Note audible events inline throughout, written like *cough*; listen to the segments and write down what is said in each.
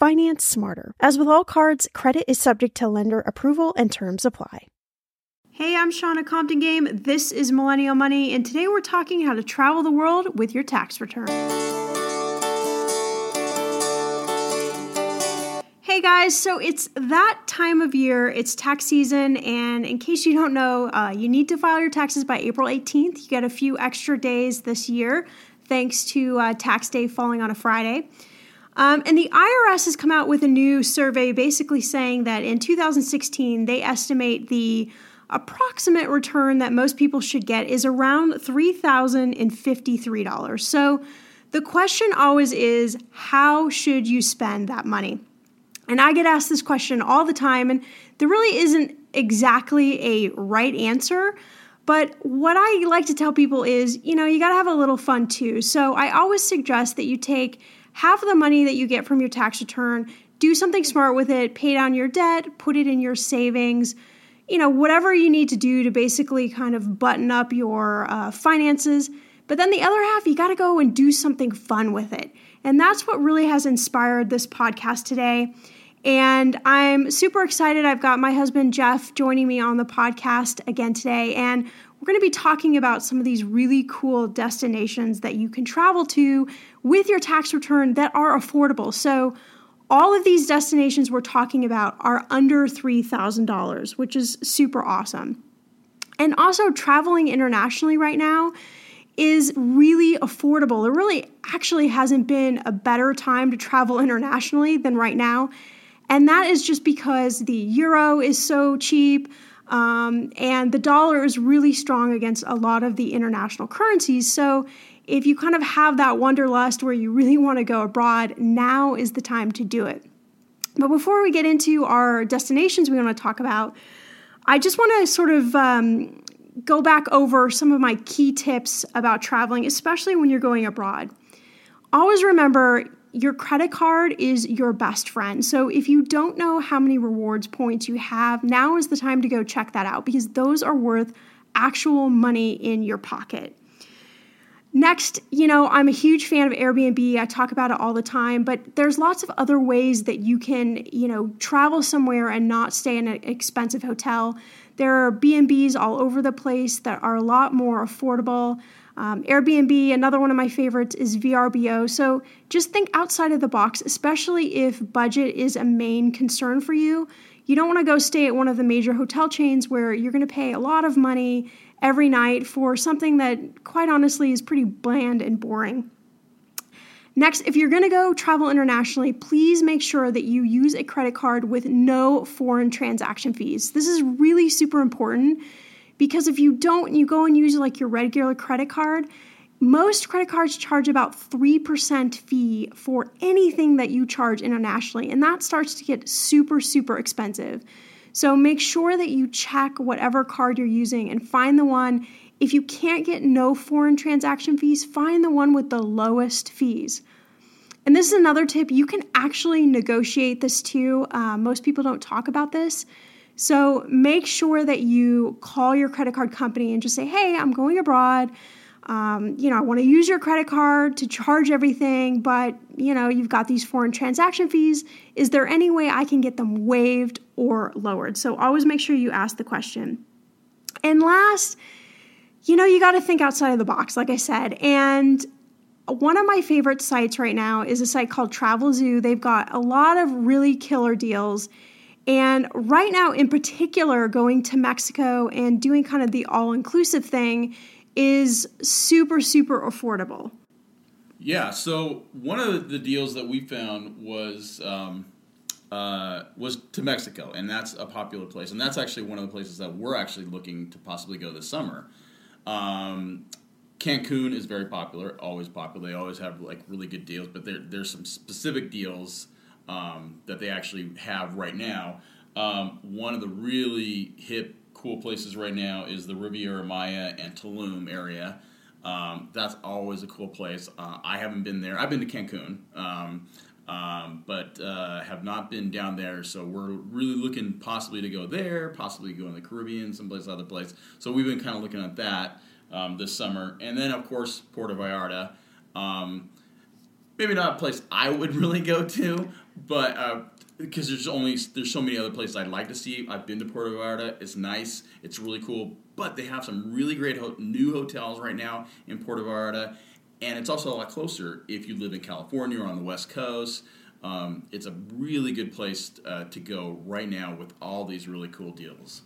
Finance smarter. As with all cards, credit is subject to lender approval and terms apply. Hey, I'm Shannah Compton Game. This is Millennial Money, and today we're talking how to travel the world with your tax return. Hey guys, so it's that time of year. It's tax season, and in case you don't know, uh, you need to file your taxes by April 18th. You get a few extra days this year thanks to uh, tax day falling on a Friday. Um, and the IRS has come out with a new survey basically saying that in 2016, they estimate the approximate return that most people should get is around $3,053. So the question always is how should you spend that money? And I get asked this question all the time, and there really isn't exactly a right answer. But what I like to tell people is, you know, you got to have a little fun too. So I always suggest that you take half of the money that you get from your tax return, do something smart with it, pay down your debt, put it in your savings, you know, whatever you need to do to basically kind of button up your uh, finances. But then the other half, you got to go and do something fun with it. And that's what really has inspired this podcast today. And I'm super excited. I've got my husband Jeff joining me on the podcast again today. And we're going to be talking about some of these really cool destinations that you can travel to with your tax return that are affordable. So, all of these destinations we're talking about are under $3,000, which is super awesome. And also, traveling internationally right now is really affordable. There really actually hasn't been a better time to travel *laughs* internationally than right now. And that is just because the euro is so cheap. Um, and the dollar is really strong against a lot of the international currencies. So if you kind of have that wanderlust where you really want to go abroad, now is the time to do it. But before we get into our destinations we want to talk about, I just want to sort of um, go back over some of my key tips about traveling, especially when you're going abroad. Always remember your credit card is your best friend. So if you don't know how many rewards points you have, now is the time to go check that out because those are worth actual money in your pocket. Next, you know, I'm a huge fan of Airbnb. I talk about it all the time, but there's lots of other ways that you can, you know, travel somewhere and not stay in an expensive hotel. There are B&Bs all over the place that are a lot more affordable. Um, Airbnb, another one of my favorites, is VRBO. So just think outside of the box, especially if budget is a main concern for you. You don't want to go stay at one of the major hotel chains where you're going to pay a lot of money every night for something that, quite honestly, is pretty bland and boring. Next, if you're going to go travel internationally, please make sure that you use a credit card with no foreign transaction fees. This is really super important because if you don't, you go and use like your regular credit card, most credit cards charge about 3% fee for anything that you charge internationally, and that starts to get super, super expensive. So make sure that you check whatever card you're using and find the one. If you can't get no foreign transaction fees, find the one with the lowest fees. And this is another tip you can actually negotiate this too. Uh, most people don't talk about this. So make sure that you call your credit card company and just say, hey, I'm going abroad. Um, you know, I want to use your credit card to charge everything, but you know, you've got these foreign transaction fees. Is there any way I can get them waived or lowered? So always make sure you ask the question. And last, you know, you got to think outside of the box, like I said. And one of my favorite sites right now is a site called Travelzoo. They've got a lot of really killer deals. And right now, in particular, going to Mexico and doing kind of the all inclusive thing is super, super affordable. Yeah. So one of the deals that we found was um, uh, was to Mexico, and that's a popular place, and that's actually one of the places that we're actually looking to possibly go this summer. Um, Cancun is very popular, always popular. They always have like really good deals, but there, there's some specific deals um, that they actually have right now. Um, one of the really hip cool places right now is the Riviera Maya and Tulum area. Um, that's always a cool place. Uh, I haven't been there. I've been to Cancun, um, um, but uh, have not been down there. So we're really looking possibly to go there, possibly go in the Caribbean, someplace other place. So we've been kind of looking at that um, this summer, and then of course Puerto Vallarta. Maybe not a place I would *laughs* really go to, but uh, because there's only there's so many other places I'd like to see. I've been to Puerto Vallarta. It's nice. It's really cool. But they have some really great ho- new hotels right now in Puerto Vallarta, and it's also a lot closer if you live in California or on the West Coast. Um, it's a really good place uh, to go right now with all these really cool deals.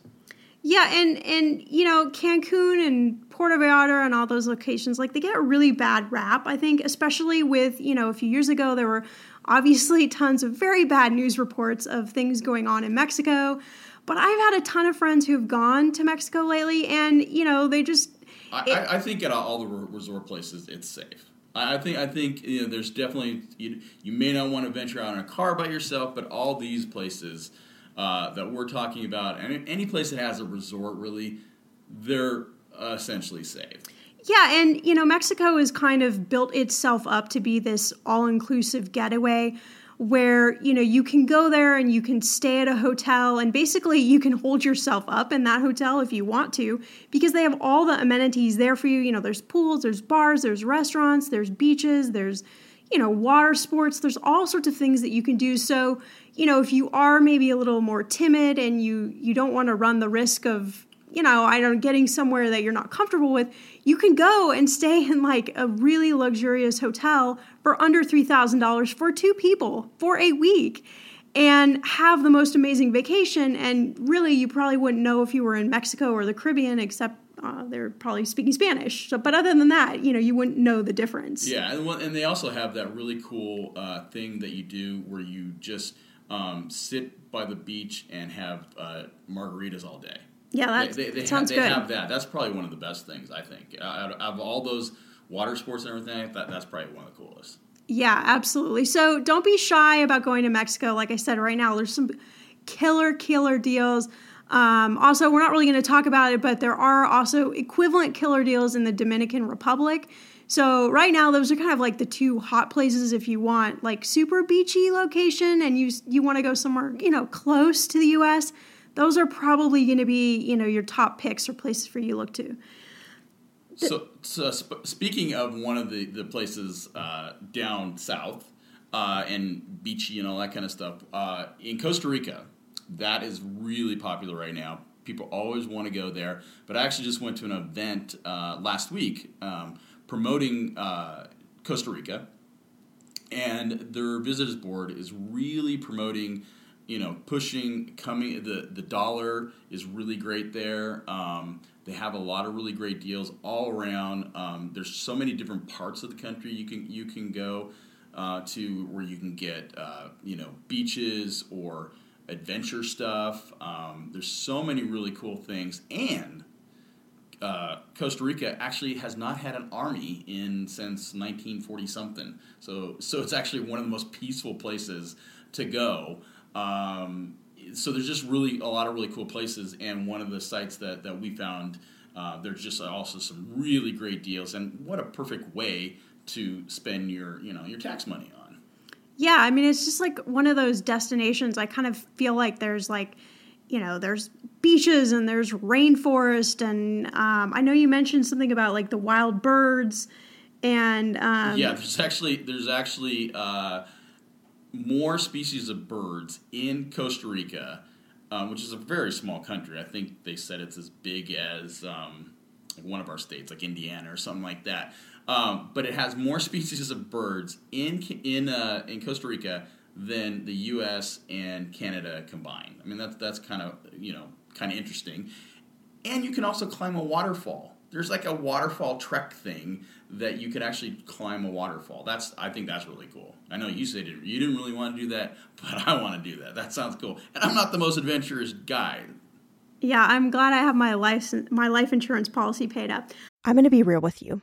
Yeah, and and you know Cancun and Puerto Vallarta and all those locations, like they get a really bad rap. I think, especially with you know a few years ago there were obviously *laughs* tons of very bad news reports of things going on in Mexico. But I've had a ton of friends who've gone to Mexico lately, and you know they just. I, it, I think at all the resort places, it's safe. I think I think you know, there's definitely you, you may not want to venture out in a car by yourself, but all these places uh, that we're talking about, and any place that has a resort, really, they're essentially safe. Yeah, and you know, Mexico has kind of built itself up to be this all-inclusive getaway where, you know, you can go there and you can stay at a hotel and basically you can hold yourself up in that hotel if you want to because they have all the amenities there for you. You know, there's pools, there's bars, there's restaurants, there's beaches, there's you know, water sports, there's all sorts of things that you can do. So, you know, if you are maybe a little more timid and you you don't want to run the risk of you know, I don't getting somewhere that you're not comfortable with, you can go and stay in like a really luxurious hotel for under $3,000 for two people for a week and have the most amazing vacation. And really, you probably wouldn't know if you were in Mexico or the Caribbean, except uh, they're probably speaking Spanish. So, but other than that, you know, you wouldn't know the difference. Yeah, and, and they also have that really cool uh, thing that you do where you just um, sit by the beach and have uh, margaritas all day. Yeah, that they, they, they sounds have, they good. have that. That's probably one of the best things I think. Out of, out of all those water sports and everything, that, that's probably one of the coolest. Yeah, absolutely. So don't be shy about going to Mexico. Like I said, right now there's some killer, killer deals. Um, also, we're not really going to talk about it, but there are also equivalent killer deals in the Dominican Republic. So right now, those are kind of like the two hot places if you want like super beachy location and you you want to go somewhere you know close to the U.S those are probably going to be, you know, your top picks or places for you to look to. So, so sp- speaking of one of the the places uh, down south uh, and beachy and all that kind of stuff uh, in Costa Rica, that is really popular right now. People always want to go there. But I actually just went to an event uh, last week um, promoting uh, Costa Rica, and their visitors board is really promoting you know, pushing coming the the dollar is really great there. Um, they have a lot of really great deals all around. Um, there's so many different parts of the country you can you can go uh, to where you can get uh, you know beaches or adventure stuff. Um, there's so many really cool things, and uh, Costa Rica actually has not had an army in since 1940 something. So so it's actually one of the most peaceful places to go. Um, so there's just really a lot of really cool places, and one of the sites that that we found, uh, there's just also some really great deals, and what a perfect way to spend your you know your tax money on. Yeah, I mean it's just like one of those destinations. I kind of feel like there's like you know there's beaches and there's rainforest and um, i know you mentioned something about like the wild birds and um, yeah there's actually there's actually uh, more species of birds in Costa Rica, um, which is a very small country. I think they said it's as big as um, one of our states, like Indiana or something like that. Um, but it has more species of birds in in uh, in Costa Rica than the U.S. and Canada combined. I mean, that's that's kind of you know kind of interesting. And you can also climb a waterfall there's like a waterfall trek thing that you could actually climb a waterfall. That's I think that's really cool. I know you said you didn't really want to do that, *laughs* but I want to do that. That sounds cool. And I'm not the most adventurous guy. Yeah, I'm glad I have my life my life insurance policy paid up. I'm going to be real with you.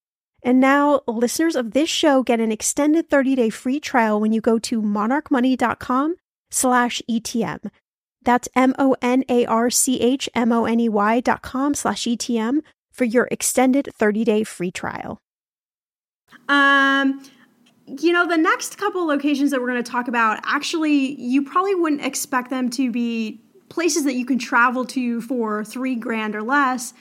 And now listeners of this show get an extended 30-day free trial when you go to monarchmoney.com slash ETM. That's M-O-N-A-R-C-H-M-O-N-E-Y dot com slash ETM for your extended 30-day free trial. Um, you know, the next couple locations that we're going to talk about, actually, you probably wouldn't expect them to be places that you can travel to for three grand or less.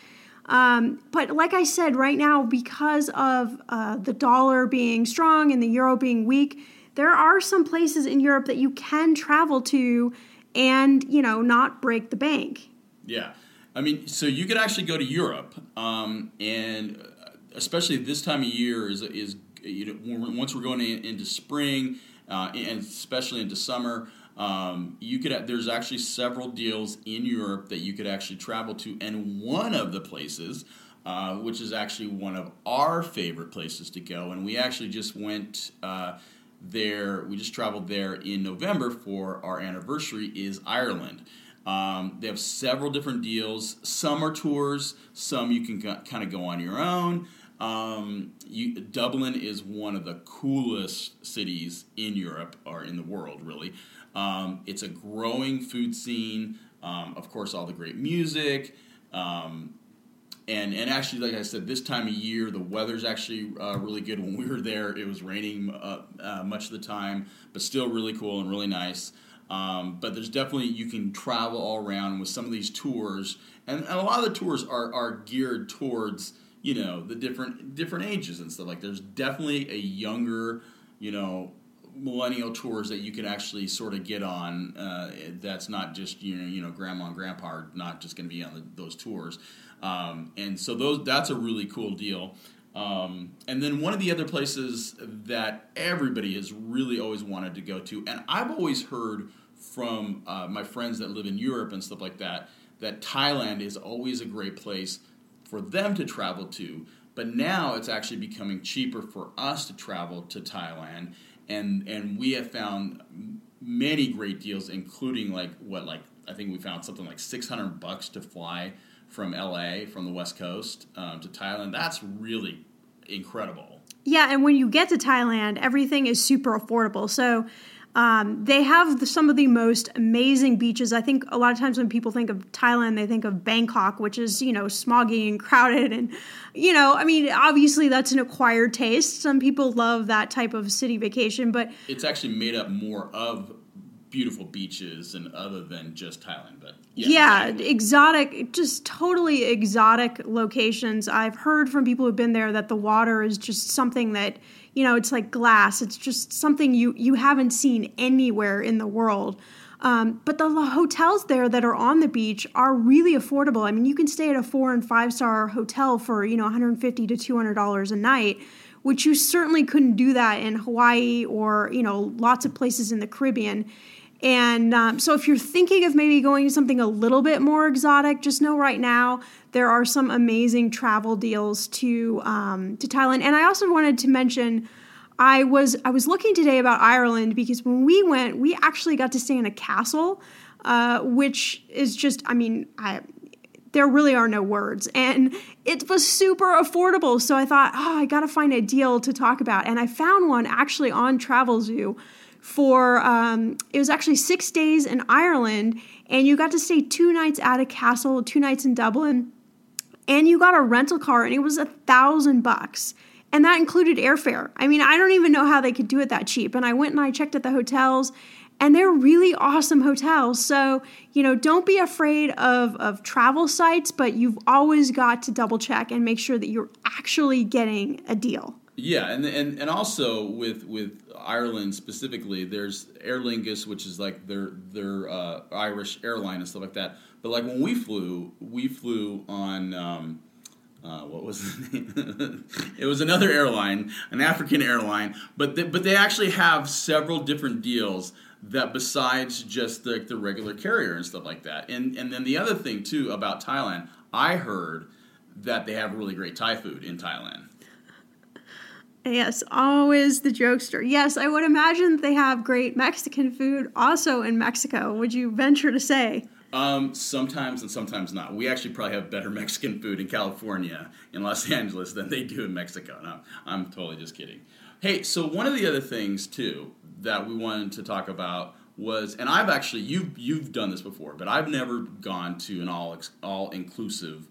Um, but like I said, right now, because of uh, the dollar being strong and the euro being weak, there are some places in Europe that you can travel to and, you know, not break the bank. Yeah. I mean, so you could actually go to Europe, um, and uh, especially this time of year is, is you know, once we're going in, into spring uh, and especially into summer, um, you could there's actually several deals in Europe that you could actually travel to, and one of the places, uh, which is actually one of our favorite places to go, and we actually just went uh, there. We just traveled there in November for our anniversary. Is Ireland. Um, they have several different deals. Some are tours. Some you can kind of go on your own. Um, you, Dublin is one of the coolest cities in Europe or in the world, really. Um, it's a growing food scene. Um, of course, all the great music. Um, and, and actually, like I said, this time of year, the weather's actually uh, really good. When we were there, it was raining uh, uh, much of the time, but still really cool and really nice. Um, but there's definitely you can travel all around with some of these tours, and, and a lot of the tours are, are geared towards you know the different different ages and stuff like there's definitely a younger you know millennial tours that you can actually sort of get on uh, that's not just you know you know grandma and grandpa are not just going to be on the, those tours um, and so those that's a really cool deal um, and then one of the other places that everybody has really always wanted to go to and i've always heard from uh, my friends that live in europe and stuff like that that thailand is always a great place for them to travel to. But now it's actually becoming cheaper for us to travel to Thailand, and and we have found many great deals, including like what like I think we found something like six hundred bucks to fly from LA from the West Coast um, to Thailand. That's really incredible. Yeah, and when you get to Thailand, everything is super affordable. So um, they have the, some of the most amazing beaches. I think a lot of times when people think of Thailand, they think of Bangkok, which is, you know, smoggy and crowded. And, you know, I mean, obviously that's an acquired taste. Some people love that type of city vacation, but. It's actually made up more of beautiful beaches and other than just Thailand. But yeah, yeah exotic, just totally exotic locations. I've heard from people who've been there that the water is just something that you know it's like glass. It's just something you you haven't seen anywhere in the world. Um, but the hotels there that are on the beach are really affordable. I mean you can stay at a four and five star hotel for you know 150 to 200 dollars a night which you certainly couldn't do that in hawaii or you know lots of places in the caribbean and um, so, if you're thinking of maybe going to something a little bit more exotic, just know right now there are some amazing travel deals to um, to Thailand. And I also wanted to mention, I was I was looking today about Ireland because when we went, we actually got to stay in a castle, uh, which is just, I mean, I, there really are no words. And it was super affordable. So I thought, oh, I got to find a deal to talk about. And I found one actually on Travelzoo for um, it was actually six days in Ireland, and you got to stay two nights at a castle, two nights in Dublin, and you got a rental car, and it was a thousand bucks. And that included airfare. I mean, I don't even know how they could do it that cheap. And I went and I checked at the hotels, and they're really awesome hotels. So, you know, don't be afraid of, of travel sites, but you've always got to double check and make sure that you're actually getting a deal. Yeah, and and and also with with Ireland specifically, there's Aer Lingus, which is like their their uh, Irish airline and stuff like that. But like when we flew, we flew on. Um, uh, what was the *laughs* name? it was another airline, an African airline, but they, but they actually have several different deals that besides just the, the regular carrier and stuff like that. And and then the other thing too about Thailand, I heard that they have really great Thai food in Thailand. Yes, always the jokester. Yes, I would imagine they have great Mexican food also in Mexico. Would you venture to say? Um, sometimes and sometimes not. We actually probably have better *laughs* Mexican food in California, in Los Angeles, than they do in Mexico. No, I'm totally just kidding. Hey, so one of the other things too that we wanted to talk about was, and I've actually you've you've done this before, but I've never gone to an all all inclusive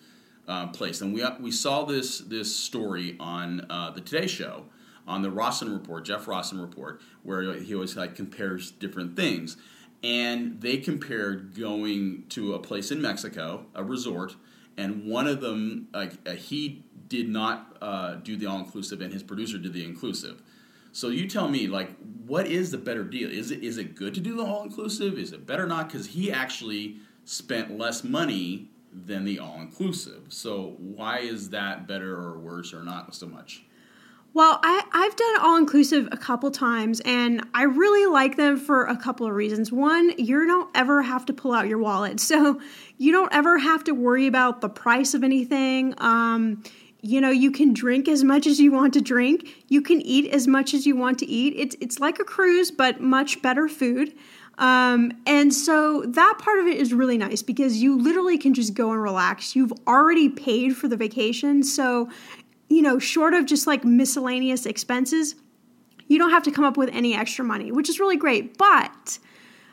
uh, place, and we we saw this this story on uh, the Today Show on the Rossen report, Jeff Rossen report, where he always like compares different things, and they compared going to a place in Mexico, a resort, and one of them like uh, he did not uh, do the all inclusive, and his producer did the inclusive. So you tell me, like, what is the better deal? Is it is it good to do the all inclusive? Is it better not? Because he actually spent less money than the all inclusive. So why is that better or worse or not so much? Well, I, I've done all inclusive a couple times and I really like them for a couple of reasons. One, you don't ever have to pull out your wallet. *laughs* So you don't ever have to worry about the price of anything. Um, you know you can drink as much as you want to drink you can eat as much as you want to eat it's it's like a cruise but much better food um, and so that part of it is really nice because you literally can just go and relax. You've already paid for the vacation. So you know short of just like miscellaneous expenses you don't have to come up with any extra money which is really great. But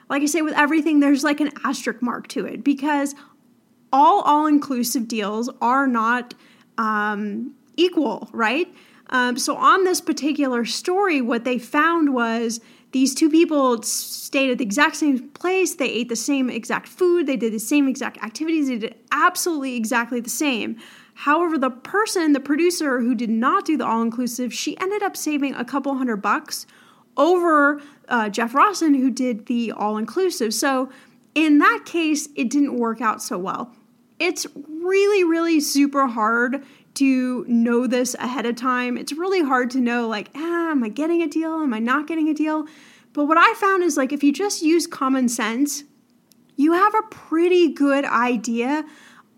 like i say with everything there's like an asterisk mark to it because all all inclusive deals are not um, equal, right? Um, so on this particular story, what they found was these two people stayed at the exact same place. They ate the same exact food. They did the same exact activities. They did absolutely exactly the same. However, the person, the producer who did not do the all inclusive, she ended up saving a couple hundred bucks over uh, Jeff Rossen, who did the all inclusive. So in that case, it didn't work out so well it's really, really super hard to know this ahead of time. It's really hard to know, like, ah, am I getting a deal? Am I not getting a deal? But what I found is like, if you just use common sense, you have a pretty good idea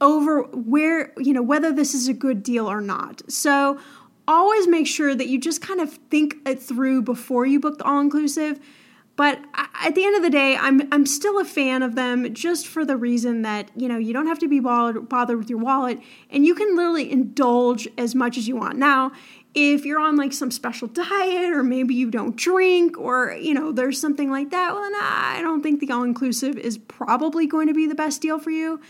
over where, you know, whether this is a good deal or not. So always make sure that you just kind of think it through before you book the all inclusive but at the end of the day, I'm I'm still a fan of them just for the reason that you know you don't have to be bothered, bothered with your wallet, and you can literally indulge as much as you want. Now, if you're on like some special diet, or maybe you don't drink, or you know there's something like that, well, then I don't think the all inclusive is probably going to be the best deal for you.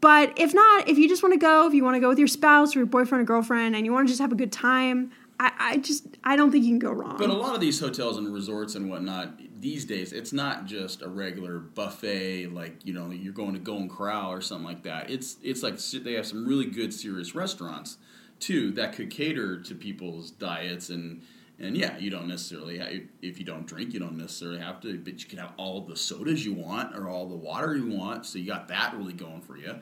But if not, if you just want to go, if you want to go with your spouse or your boyfriend or girlfriend, and you want to just have a good time, I, I just I don't think you can go wrong. But a lot of these hotels and resorts and whatnot these days, it's not just a regular buffet like you know you're going to Golden Corral or something like that. It's it's like they have some really good serious restaurants too that could cater to people's diets and and yeah, you don't necessarily if you don't drink, you don't necessarily have to, but you can have all the sodas you want or all the water you want. So you got that really going for you.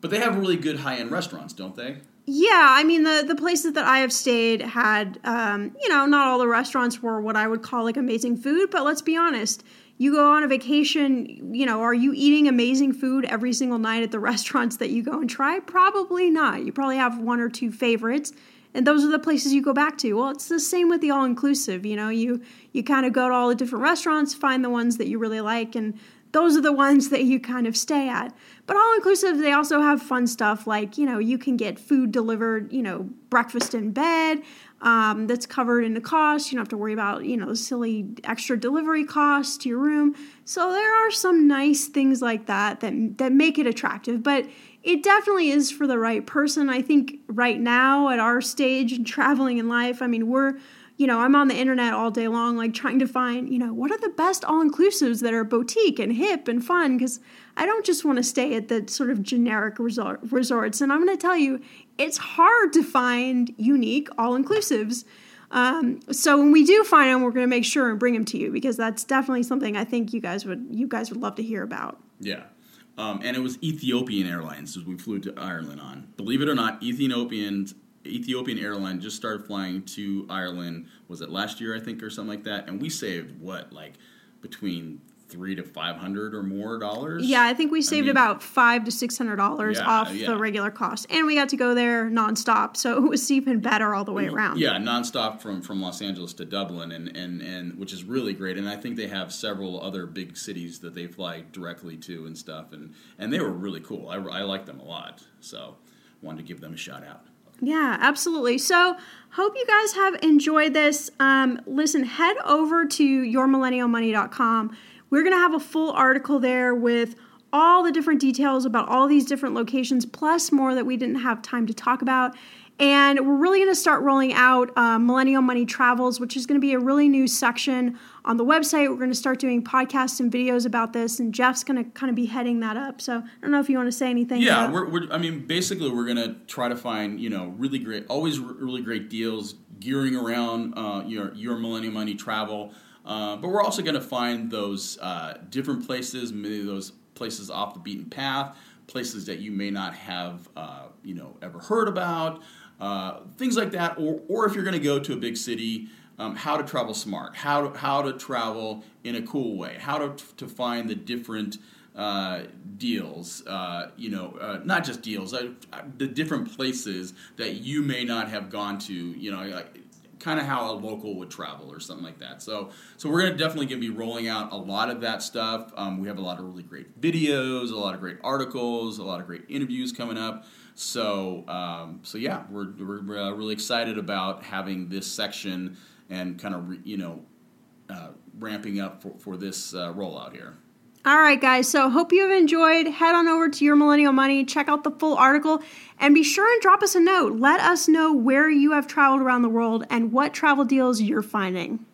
But they have really good high end restaurants, don't they? Yeah, I mean the the places that I have stayed had, um, you know, not all the restaurants were what I would call like amazing food, but let's be honest. You go on a vacation, you know, are you eating amazing food every single night at the *laughs* restaurants that you go and try? Probably not. You probably have one or two favorites, and those are the places you go back to. Well, it's the same with the all inclusive. You know, you you kind of go to all the different restaurants, find the ones that you really like, and those are the ones that you kind of stay at. But all inclusive, they also have fun stuff like, you know, you can get food delivered, you know, breakfast in bed um, that's covered in the cost. You don't have to worry about, you know, silly extra delivery costs to your room. So there are some nice things like that that, that make it attractive. But it definitely is for the right person. I think right now at our stage in traveling in life, I mean, we're you know, I'm on the internet all day long, like trying to find, you know, what are the best all inclusives that are boutique and hip and fun? Because I don't just want to stay at the sort of generic resort, resorts. And I'm going to tell you, it's hard to find unique all inclusives. Um, so when we do find them, we're going to make sure and bring them to you because that's definitely something I think you guys would you guys would love to hear about. Yeah. Um, and it was Ethiopian Airlines as we flew to Ireland on. Believe it or not, Ethiopian Ethiopian airline just started flying to Ireland. Was it last year, I think, or something like that? And we saved what, like between three to five hundred or more dollars. Yeah, I think we saved mean- about five to six hundred dollars Yeah, off yeah. the regular cost, and we got to go there nonstop, so it was even better all the way mm-hmm. around. Yeah, nonstop from, from Los Angeles to Dublin, and, and, and which is really great. And I think they have several other big cities that they fly directly to and stuff, and, and they were really cool. I, I like them a lot, so wanted to give them a shout out. Yeah, absolutely. So, hope you guys have enjoyed this. Um, listen, head over to yourmillennialmoney.com. We're going to have a full article there with all the different details about all these different locations, plus more that we didn't have time to talk about. And we're really going to start rolling out uh, Millennial Money Travels, which is going to be a really new section on the website. We're going to start doing podcasts and videos about this, and Jeff's going to kind of be heading that up. So I don't know if you want to say anything. Yeah, we're, we're, I mean, basically, we're gonna try to find you know really great, always really great deals gearing around uh, your your Millennium Money travel. Uh, but we're also gonna find those uh, different places, maybe those places off the beaten path, places that you may not have uh, you know ever heard about, uh, things like that. Or or if you're gonna go to a big city. Um, how to travel smart, how to, how to travel in a cool way, how to, to find the different uh, deals, uh, you know, uh, not just deals, uh, the different places that you may not have gone to, you know, like, kind of how a local would travel or something like that. So, so we're gonna definitely gonna be rolling out a lot of that stuff. Um, we have a lot of really great videos, a lot of great articles, a lot of great interviews coming up. So, um, so yeah, we're we're uh, really excited about having this section and kind of re, you know uh, ramping up for for this uh, rollout here. All right, guys. So hope you have enjoyed. Head on over to Your Millennial Money, check out the full article, and be sure and drop us a note. Let us know where you have traveled around the world and what travel deals you're finding.